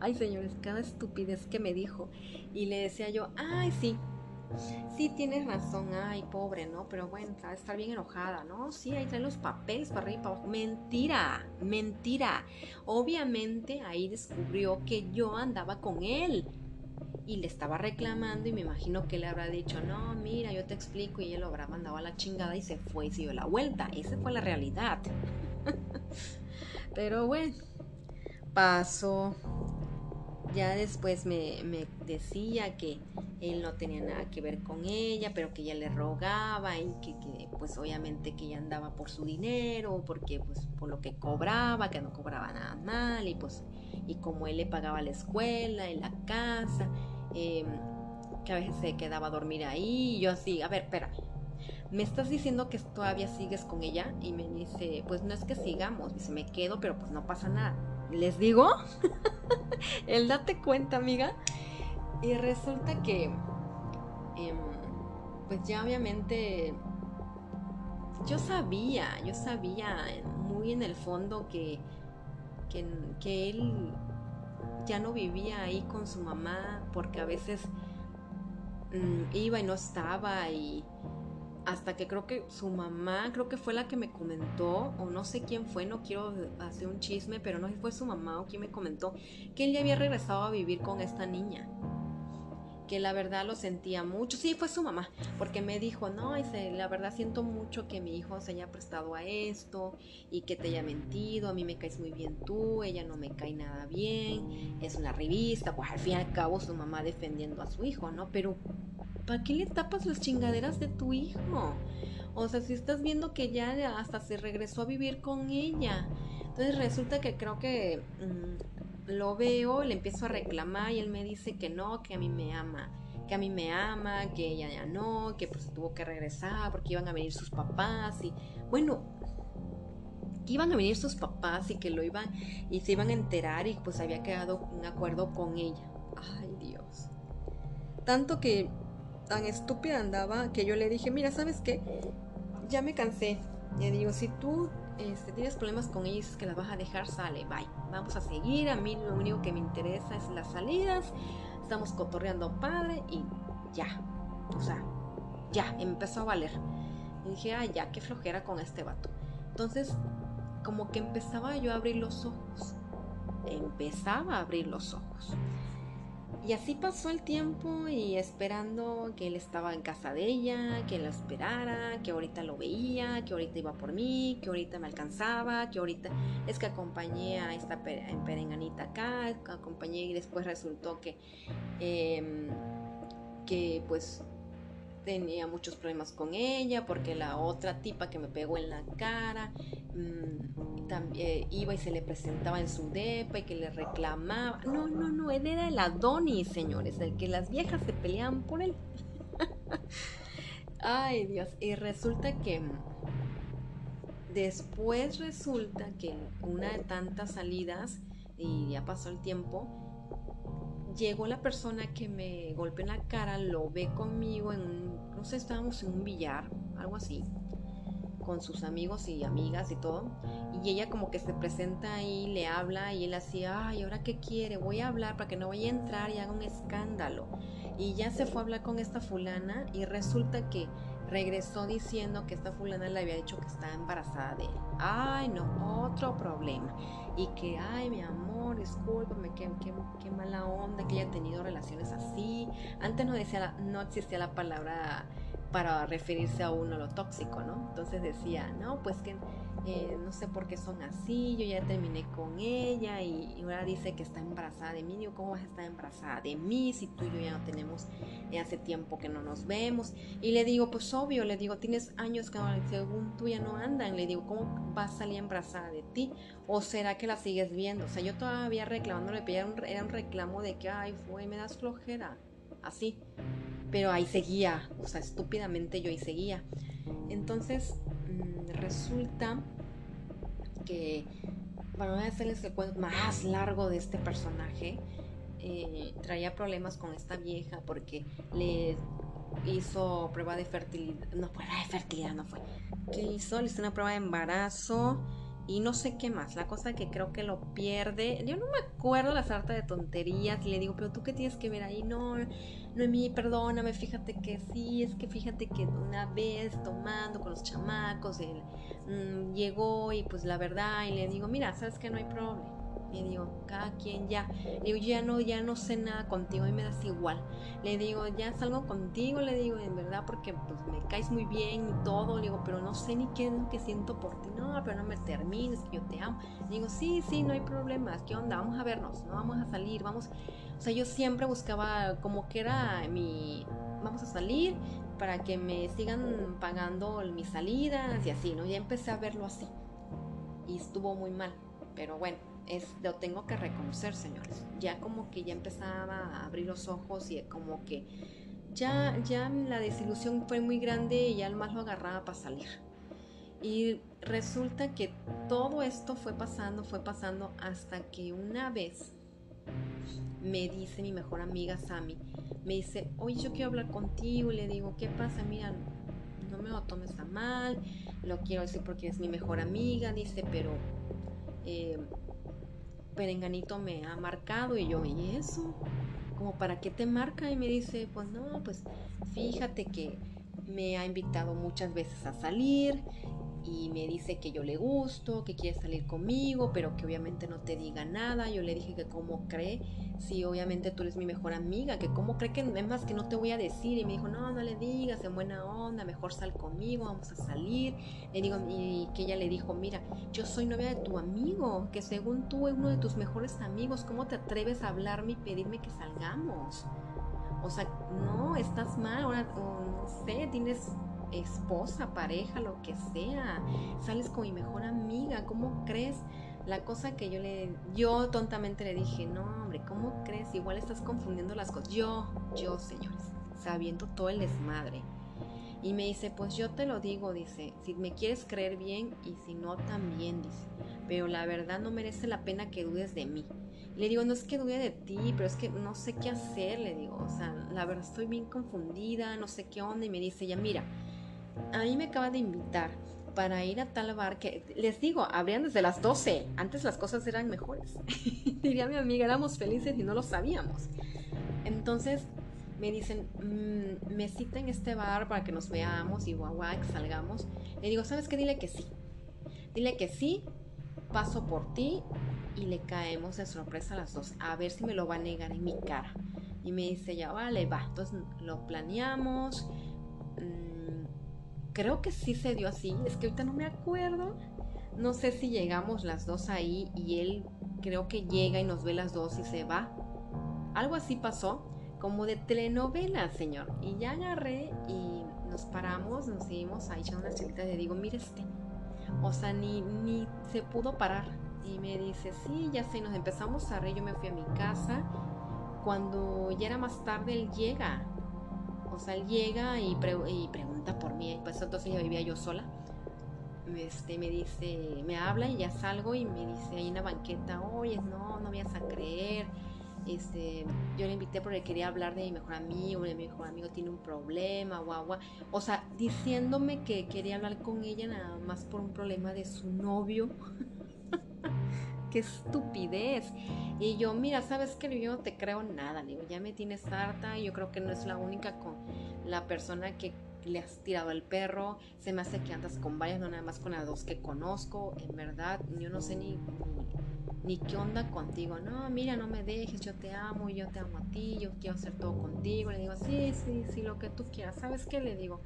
ay señores, cada estupidez que me dijo y le decía yo, ay sí, Sí, tienes razón, ay, pobre, ¿no? Pero bueno, estar bien enojada, ¿no? Sí, ahí trae los papeles para arriba y para abajo. Mentira, mentira. Obviamente ahí descubrió que yo andaba con él y le estaba reclamando y me imagino que le habrá dicho, no, mira, yo te explico y él lo habrá mandado a la chingada y se fue y se dio la vuelta. Esa fue la realidad. <laughs> Pero bueno, pasó ya después me, decía que él no tenía nada que ver con ella, pero que ella le rogaba y que, pues obviamente que ella andaba por su dinero, porque pues por lo que cobraba, que no cobraba nada mal y pues y como él le pagaba la escuela y la casa, em, que a veces se quedaba a dormir ahí y yo así, a ver, espera, ¿me estás diciendo que todavía sigues con ella? Y me dice, pues no es que sigamos, dice, me quedo, pero pues no pasa nada les digo, <laughs> el date cuenta, amiga. Y resulta que, em, pues ya obviamente, yo sabía, yo sabía muy en el fondo que, que, él ya no vivía ahí con su mamá porque a veces mm, iba y no estaba y hasta que creo que su mamá, creo que fue la que me comentó, o no sé quién fue, no quiero hacer un chisme, pero no sé si fue su mamá o quién me comentó, que él ya había regresado a vivir con esta niña. Que la verdad lo sentía mucho. Sí, fue su mamá, porque me dijo, no, dice, la verdad siento mucho que mi hijo se haya prestado a esto y que te haya mentido. A mí me caes muy bien tú, ella no me cae nada bien, es una revista. Pues al fin y al cabo su mamá defendiendo a su hijo, ¿no? Pero ¿para qué le tapas las chingaderas de tu hijo? O sea, si estás viendo que ya hasta se regresó a vivir con ella. Entonces resulta que creo que mm, lo veo, le empiezo a reclamar y él me dice que no, que a mí me ama. Que a mí me ama, que ella ya no, que pues tuvo que regresar porque iban a venir sus papás y bueno, que iban a venir sus papás y que lo iban y se iban a enterar y pues había quedado un acuerdo con ella. Ay Dios. Tanto que tan estúpida andaba que yo le dije, mira, ¿sabes qué? Ya me cansé. Le digo, si tú este, tienes problemas con ella que la vas a dejar, sale, bye. Vamos a seguir. A mí lo único que me interesa es las salidas. Estamos cotorreando padre y ya. O sea, ya, empezó a valer. Y dije, ah, ya, qué flojera con este vato. Entonces, como que empezaba yo a abrir los ojos. Empezaba a abrir los ojos. Y así pasó el tiempo y esperando que él estaba en casa de ella, que la esperara, que ahorita lo veía, que ahorita iba por mí, que ahorita me alcanzaba, que ahorita es que acompañé a esta en perenganita acá, acompañé y después resultó que, em, que pues tenía muchos problemas con ella porque la otra tipa que me pegó en la cara mm, también iba y se le presentaba en su depa y que le reclamaba. No, no, no, él era el Adonis, señores, el que las viejas se peleaban por él. <laughs> Ay, Dios, y resulta que después resulta que una de tantas salidas y ya pasó el tiempo, llegó la persona que me golpeó en la cara, lo ve conmigo en un, no sé, estábamos en un billar, algo así, con sus amigos y amigas y todo, y ella como que se presenta ahí, le habla y él así, ay, ¿ahora qué quiere? Voy a hablar para que no vaya a entrar y haga un escándalo. Y ya se fue a hablar con esta fulana y resulta que regresó diciendo que esta fulana le había dicho que estaba embarazada de él. Ay, no, otro problema. Y que, ay, mi amor, discúlpame, qué, qué, mala onda que haya tenido relaciones así. Antes no, decía, no existía la palabra para referirse a uno lo tóxico, ¿no? Entonces decía, no, pues que eh, no sé por qué son así, yo ya terminé con ella y, ahora dice que está embarazada de mí. Digo, ¿cómo vas a estar embarazada de mí si tú y yo ya no tenemos, eh, hace tiempo que no nos vemos? Y le digo, pues obvio, le digo, tienes años que según tú ya no andan. Le digo, ¿cómo va a salir embarazada de ti? ¿O será que la sigues viendo? O sea, yo todavía reclamándole, pero era un, era un reclamo de que, ay, fue, me das flojera, así. Pero ahí seguía, o sea, estúpidamente yo ahí seguía. Entonces, mm, resulta que, bueno, voy hacerles el cuento más largo de este personaje. Eh, traía problemas con esta vieja porque le hizo prueba de fertilidad, no, prueba de fertilidad no fue. ¿Qué hizo? Le hizo una prueba de embarazo y no sé qué más. La cosa que creo que lo pierde. Yo no me acuerdo la sarta de tonterías y le digo, pero tú qué tienes que ver ahí, no, Noemí, perdóname, fíjate que sí, es que fíjate que una vez tomando con los chamacos, él mm, llegó y pues la verdad, y le digo, mira, sabes que no hay problema le digo, cada quien ya. Le digo, ya no, ya no sé nada contigo y me das igual. Le digo, ya salgo contigo, le digo, en verdad, porque pues me caes muy bien y todo. Le digo, pero no sé ni qué es lo que siento por ti. No, pero no me termines, yo te amo. Le digo, sí, sí, no hay problemas. ¿Qué onda? Vamos a vernos, no vamos a salir, vamos. O sea, yo siempre buscaba como que era mi, vamos a salir para que me sigan pagando mis salidas y así, ¿no? Ya empecé a verlo así. Y estuvo muy mal, pero bueno es, lo tengo que reconocer, señores. Ya como que ya empezaba a abrir los ojos y como que ya, ya la desilusión fue muy grande y ya el más lo agarraba para salir. Y resulta que todo esto fue pasando, fue pasando hasta que una vez me dice mi mejor amiga Sami, me dice, oye, yo quiero hablar contigo. Y le digo, ¿qué pasa? Mira, no me lo tomes tan mal, lo quiero decir porque es mi mejor amiga, dice, pero eh, Perenganito me ha marcado y yo, ¿y eso? Como para qué te marca y me dice, pues no, pues fíjate que me ha invitado muchas veces a salir y me dice que yo le gusto, que quiere salir conmigo, pero que obviamente no te diga nada. Yo le dije que cómo cree, si obviamente tú eres mi mejor amiga, que cómo cree que es más que no te voy a decir. Y me dijo, no, no le digas, en buena onda, mejor sal conmigo, vamos a salir. Le digo, y que ella le dijo, mira, yo soy novia de tu amigo, que según tú es uno de tus mejores amigos, ¿cómo te atreves a hablarme y pedirme que salgamos? O sea, no, estás mal, ahora, no sé, tienes esposa, pareja, lo que sea. Sales con mi mejor amiga, ¿cómo crees? La cosa que yo le, yo tontamente le dije, no hombre, ¿cómo crees? Igual estás confundiendo las cosas. Yo, yo, señores, sabiendo todo el desmadre. Y me dice, pues yo te lo digo, dice, si me quieres creer bien y si no también, dice, pero la verdad no merece la pena que dudes de mí. Le digo, no es que dude de ti, pero es que no sé qué hacer, le digo, o sea, la verdad estoy bien confundida, no sé qué onda, y me dice, ya mira, a mí me acaba de invitar para ir a tal bar que, les digo, abrían desde las 12. Antes las cosas eran mejores. <laughs> Diría mi amiga, éramos felices y no lo sabíamos. Entonces me dicen, mm, me cita en este bar para que nos veamos y guau, que salgamos. Le digo, ¿sabes qué? Dile que sí. Dile que sí, paso por ti y le caemos de sorpresa a las dos. A ver si me lo va a negar en mi cara. Y me dice, ya vale, va. Entonces lo planeamos. Mm, creo que sí se dio así, es que ahorita no me acuerdo. No sé si llegamos las dos ahí y él creo que llega y nos ve las dos y se va. Algo así pasó, como de telenovela, señor. Y ya agarré y nos paramos, nos seguimos ahí echando una chelita y le digo, mire este. O sea, ni, ni se pudo parar. Y me dice, sí, ya sé, nos empezamos a reír, yo me fui a mi casa. Cuando ya era más tarde, él llega o sea, él llega y, pregunta por mí, pues entonces ya vivía yo sola. Este, me dice, me habla y ya salgo y me dice ahí en la banqueta, oye, no, no me vas a creer. Este, yo le invité porque quería hablar de mi mejor amigo, mi mejor amigo tiene un problema, guau, guau. O sea, diciéndome que quería hablar con ella nada más por un problema de su novio. Qué estupidez. Y yo, mira, ¿sabes que Yo no te creo nada, digo, ya me tienes harta yo creo que no es la única con la persona que le has tirado el perro, se me hace que andas con varias, no nada más con las dos que conozco, en verdad, yo no sé ni, ni, qué onda contigo, no, mira, no me dejes, yo te amo, yo te amo a ti, yo quiero hacer todo contigo, le digo, sí, sí, sí, lo que tú quieras, ¿sabes qué? Le digo,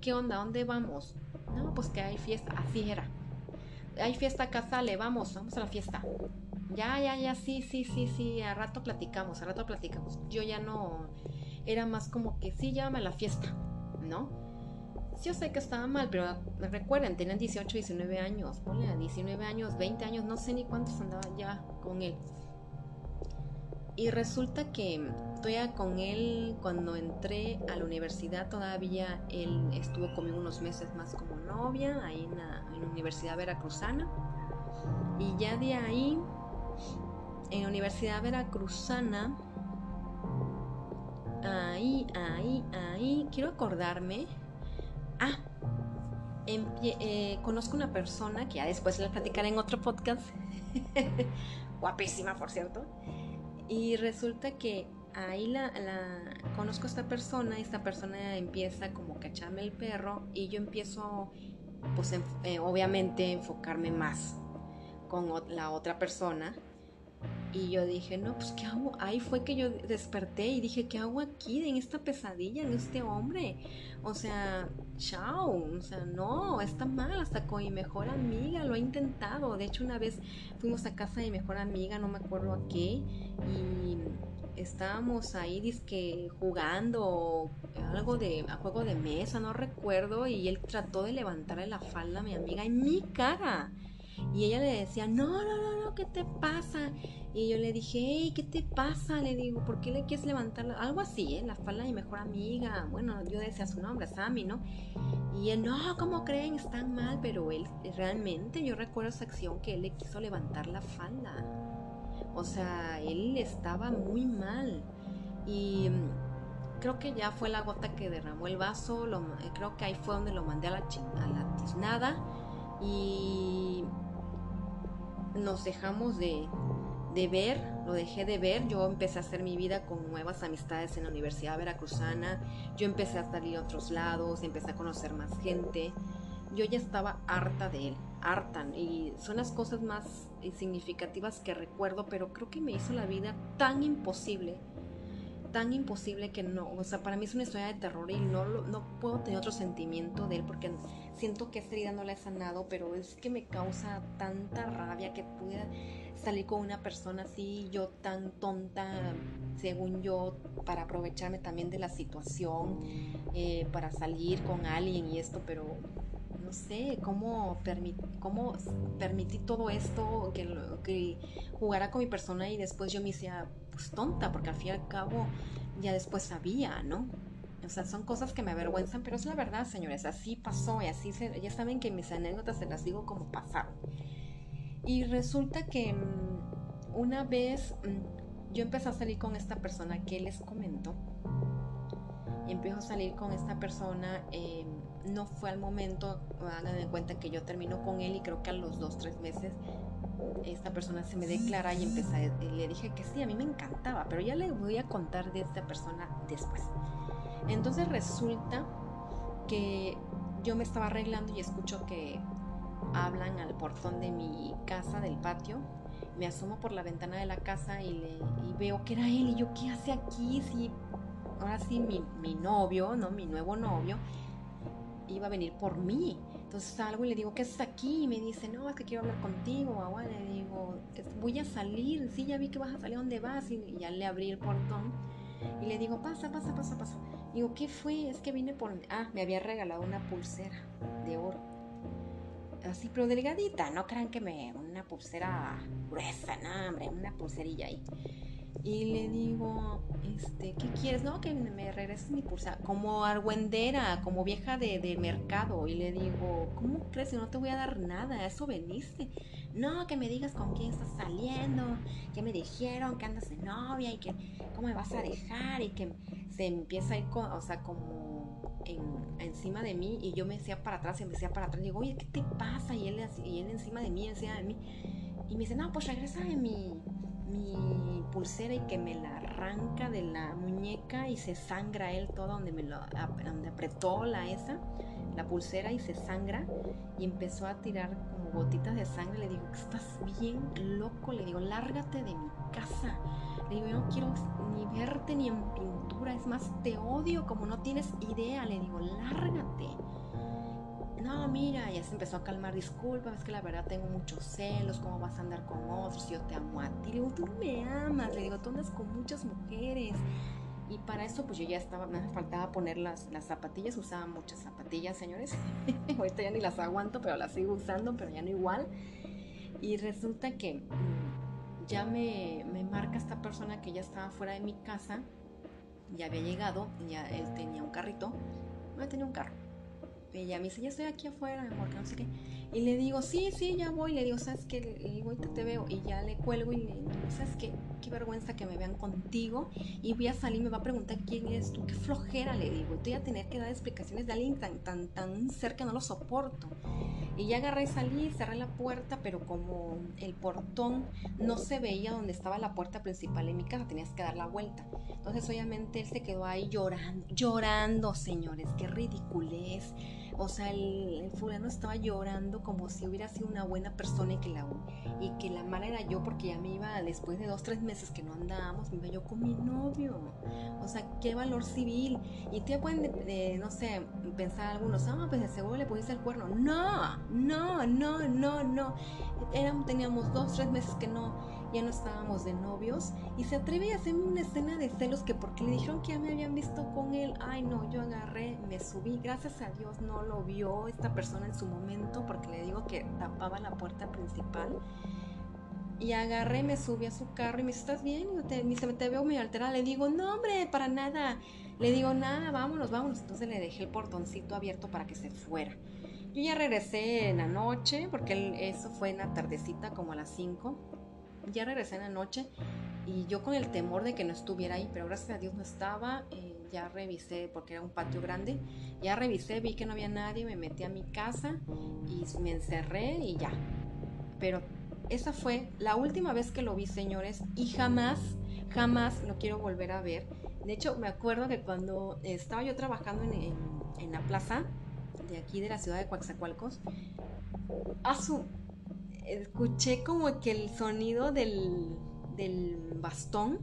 ¿qué onda? ¿Dónde vamos? No, pues que hay fiesta, así era, hay fiesta acá, le vamos, vamos a la fiesta. Ya, ya, ya, sí, sí, sí, sí, a rato platicamos, a rato platicamos. Yo ya no, era más como que sí, llámame a la fiesta, ¿no? Yo sé que estaba mal, pero recuerden, tenían 18, 19 años, ponle a 19 años, 20 años, no sé ni cuántos andaba ya con él. Y resulta que estoy con él cuando entré a la universidad, todavía él estuvo conmigo unos meses más como novia, ahí en la, Universidad Veracruzana. Y ya de ahí, en la Universidad Veracruzana, ahí, ahí, ahí, quiero acordarme. Ah, eh, conozco una persona que ya después le platicaré en otro podcast. <laughs> Guapísima, por cierto. Y resulta que ahí la, conozco a esta persona esta persona empieza como a echarme el perro y yo empiezo, pues eh, obviamente, enfocarme más con la otra persona y yo dije, no, pues ¿qué hago? Ahí fue que yo desperté y dije, ¿qué hago aquí en esta pesadilla, en este hombre? O sea, chao, o sea, no, está mal, hasta con mi mejor amiga lo ha intentado. De hecho, una vez fuimos a casa de mi mejor amiga, no me acuerdo a qué, y estábamos ahí disque jugando algo de a juego de mesa, no recuerdo, y él trató de levantarle la falda a mi amiga en mi cara. Y ella le decía, no, no, no, no, ¿qué te pasa? Y yo le dije, hey, ¿qué te pasa? Le digo, ¿por qué le quieres levantar? Algo así, ¿eh? La falda de mi mejor amiga. Bueno, yo decía su nombre, Sammy, ¿no? Y él, no, ¿cómo creen? Están mal, pero él, realmente, yo recuerdo esa acción que él le quiso levantar la falda. O sea, él estaba muy mal. Y mm, creo que ya fue la gota que derramó el vaso. Lo, creo que ahí fue donde lo mandé a la, a la tiznada. Y nos dejamos de, ver, lo dejé de ver, yo empecé a hacer mi vida con nuevas amistades en la Universidad Veracruzana, yo empecé a salir a otros lados, empecé a conocer más gente, yo ya estaba harta de él, harta, y son las cosas más significativas que recuerdo, pero creo que me hizo la vida tan imposible tan imposible que no, o sea, para mí es una historia de terror y no, no puedo tener otro sentimiento de él porque siento que esta herida no la he sanado, pero es que me causa tanta rabia que pude salir con una persona así, yo tan tonta, según yo, para aprovecharme también de la situación, eh, para salir con alguien y esto, pero no sé cómo, cómo permití todo esto, que, que jugara con mi persona y después yo me hacía pues tonta, porque al fin y al cabo ya después sabía, ¿no? O sea, son cosas que me avergüenzan, pero es la verdad, señores, así pasó y así se, ya saben que mis anécdotas se las digo como pasaron. Y resulta que mm, una vez mm, yo empecé a salir con esta persona que les comento, y empiezo a salir con esta persona, em, no fue al momento, hagan en cuenta que yo termino con él y creo que a los dos, tres meses esta persona se me declara y empecé, le dije que sí, a mí me encantaba, pero ya le voy a contar de esta persona después. Entonces resulta que yo me estaba arreglando y escucho que hablan al portón de mi casa, del patio. Me asomo por la ventana de la casa y, veo que era él. Y yo, ¿qué hace aquí? Si ahora sí mi, mi novio, ¿no? Mi nuevo novio iba a venir por mí. Entonces salgo y le digo, ¿qué es aquí? Y me dice, no, es que quiero hablar contigo, agua. Le digo, voy a salir, sí, ya vi que vas a salir, ¿dónde vas? Y ya le abrí el portón y le digo, pasa, pasa, pasa, pasa. Digo, ¿qué fue? Es que vine por... Ah, me había regalado una pulsera de oro. Así, pero delgadita, no crean que me... Una pulsera gruesa, no, hombre, una pulserilla ahí. Y le digo, este, ¿qué quieres? No, que me regreses mi pulsera. Como argüendera, como vieja de, mercado. Y le digo, ¿cómo crees no te voy a dar nada? Eso veniste. No, que me digas con quién estás saliendo. Que me dijeron que andas de novia y que cómo me vas a dejar. Y que se empieza a ir, con, o sea, como encima de mí. Y yo me decía para atrás y me decía para atrás. Y digo, oye, ¿qué te pasa? Y él, y él encima de mí, encima de mí. Y me dice, no, pues regresa de mi mi pulsera y que me la arranca de la muñeca y se sangra él todo donde me lo donde apretó la esa, la pulsera y se sangra y empezó a tirar como gotitas de sangre. Le digo, estás bien loco, le digo, lárgate de mi casa. Le digo, yo no quiero ni verte ni en pintura, es más, te odio como no tienes idea. Le digo, lárgate no, mira, ya se empezó a calmar, disculpa, es que la verdad tengo muchos celos, ¿cómo vas a andar con otros? Yo te amo a ti. Le digo, tú me amas, le digo, tú andas con muchas mujeres. Y para eso, pues yo ya estaba, me faltaba poner las, las zapatillas, usaba muchas zapatillas, señores. <laughs> Ahorita ya ni las aguanto, pero las sigo usando, pero ya no igual. Y resulta que mm, ya me, me marca esta persona que ya estaba fuera de mi casa, ya había llegado, ya él tenía un carrito, no tenía un carro ella me dice, ya estoy aquí afuera, mi amor, que no sé qué. Y le digo, sí, sí, ya voy. Le digo, ¿sabes qué? Le digo, ahorita te veo. Y ya le cuelgo y le digo, ¿sabes qué? Qué vergüenza que me vean contigo. Y voy a salir, me va a preguntar quién eres tú. Qué flojera, le digo. Estoy a tener que dar explicaciones de alguien tan, tan, tan cerca, no lo soporto. Y ya agarré y salí, cerré la puerta, pero como el portón no se veía donde estaba la puerta principal en mi casa, tenías que dar la vuelta. Entonces, obviamente, él se quedó ahí llorando, llorando, señores. Qué ridiculez o sea, el, fulano estaba llorando como si hubiera sido una buena persona y que la, y que la mala era yo porque ya me iba, después de dos, tres meses que no andábamos, me iba yo con mi novio. O sea, qué valor civil. Y te pueden, no sé, pensar algunos, ah, pues de seguro le pusiste el cuerno. No, no, no, no, no. teníamos dos, tres meses que no ya no estábamos de novios y se atreve a hacerme una escena de celos que porque le dijeron que ya me habían visto con él, ay no, yo agarré, me subí, gracias a Dios no lo vio esta persona en su momento porque le digo que tapaba la puerta principal. Y agarré, me subí a su carro y me dice, ¿estás bien? Y te, me dice, te veo muy alterada. Le digo, no, hombre, para nada. Le digo, nada, vámonos, vámonos. Entonces le dejé el portoncito abierto para que se fuera. Yo ya regresé en la noche, porque eso fue en la tardecita, como a las 5 ya regresé en la noche y yo con el temor de que no estuviera ahí, pero gracias a Dios no estaba, eh, ya revisé porque era un patio grande, ya revisé, vi que no había nadie, me metí a mi casa y me encerré y ya. Pero esa fue la última vez que lo vi, señores, y jamás, jamás lo quiero volver a ver. De hecho, me acuerdo que cuando estaba yo trabajando en, la plaza de aquí de la ciudad de Coaxacualcos, a su escuché como que el sonido del, bastón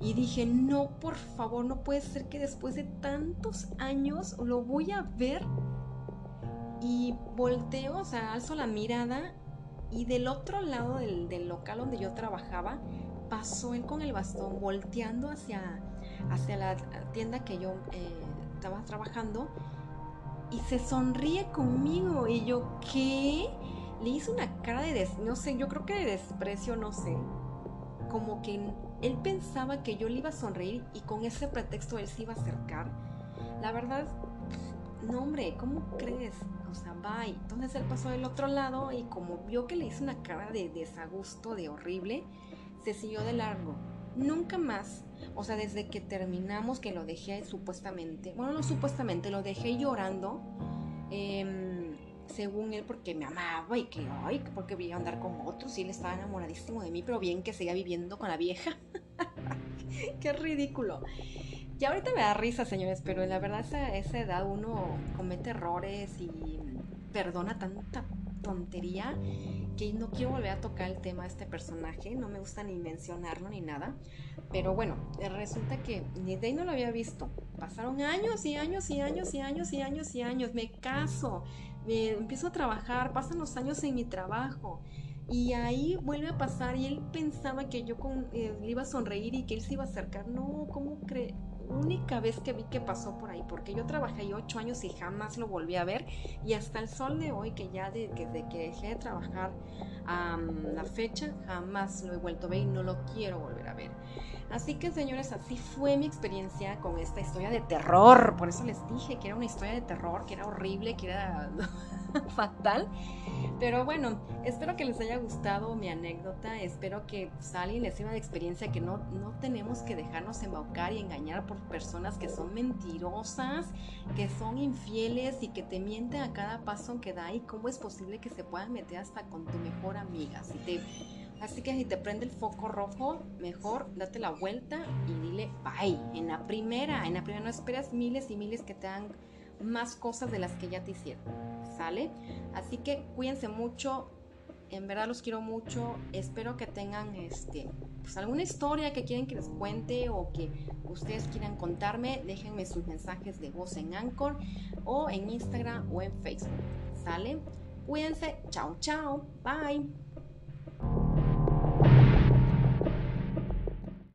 y dije, no, por favor, no puede ser que después de tantos años lo voy a ver. Y volteo, o sea, alzo la mirada y del otro lado del, local donde yo trabajaba, pasó él con el bastón volteando hacia, hacia la tienda que yo eh, estaba trabajando y se sonríe conmigo. Y yo, ¿qué? Le hizo una cara de, no sé, yo creo que de desprecio, no sé. Como que él pensaba que yo le iba a sonreír y con ese pretexto él se iba a acercar. La verdad, no hombre, ¿cómo crees? O sea, bye. Entonces él pasó del otro lado y como vio que le hizo una cara de desagusto, de horrible, se siguió de largo. Nunca más, o sea, desde que terminamos, que lo dejé supuestamente, bueno, no supuestamente, lo dejé llorando. Eh, según él, porque me amaba y que, ay, porque iba a andar con otros y él estaba enamoradísimo de mí, pero bien que seguía viviendo con la vieja. <laughs> Qué ridículo. Y ahorita me da risa, señores, pero en la verdad a esa edad uno comete errores y perdona tanta tontería que no quiero volver a tocar el tema de este personaje, no me gusta ni mencionarlo ni nada, pero bueno, resulta que ni de no lo había visto. Pasaron años y años y años y años y años y años, me caso, me empiezo a trabajar, pasan los años en mi trabajo. Y ahí vuelve a pasar y él pensaba que yo con, eh, le iba a sonreír y que él se iba a acercar. No, ¿cómo cree? Única vez que vi que pasó por ahí, porque yo trabajé ahí ocho años y jamás lo volví a ver. Y hasta el sol de hoy, que ya desde de, que dejé de trabajar a la fecha, jamás lo he vuelto a ver y no lo quiero volver a ver. Así que señores, así fue mi experiencia con esta historia de terror. Por eso les dije que era una historia de terror, que era horrible, que era <laughs> fatal. Pero bueno, espero que les haya gustado mi anécdota. Espero que pues, alguien les sirva de experiencia que no, no tenemos que dejarnos embaucar y engañar personas que son mentirosas, que son infieles y que te mienten a cada paso que da. ¿Y cómo es posible que se puedan meter hasta con tu mejor amiga? Si te Así que si te prende el foco rojo, mejor date la vuelta y dile bye. En la primera, en la primera no esperas miles y miles que te hagan más cosas de las que ya te hicieron. ¿Sale? Así que cuídense mucho. En verdad los quiero mucho. Espero que tengan este pues alguna historia que quieren que les cuente o que ustedes quieran contarme, déjenme sus mensajes de voz en Anchor o en Instagram o en Facebook. ¿Sale? Cuídense. Chao, chao. Bye.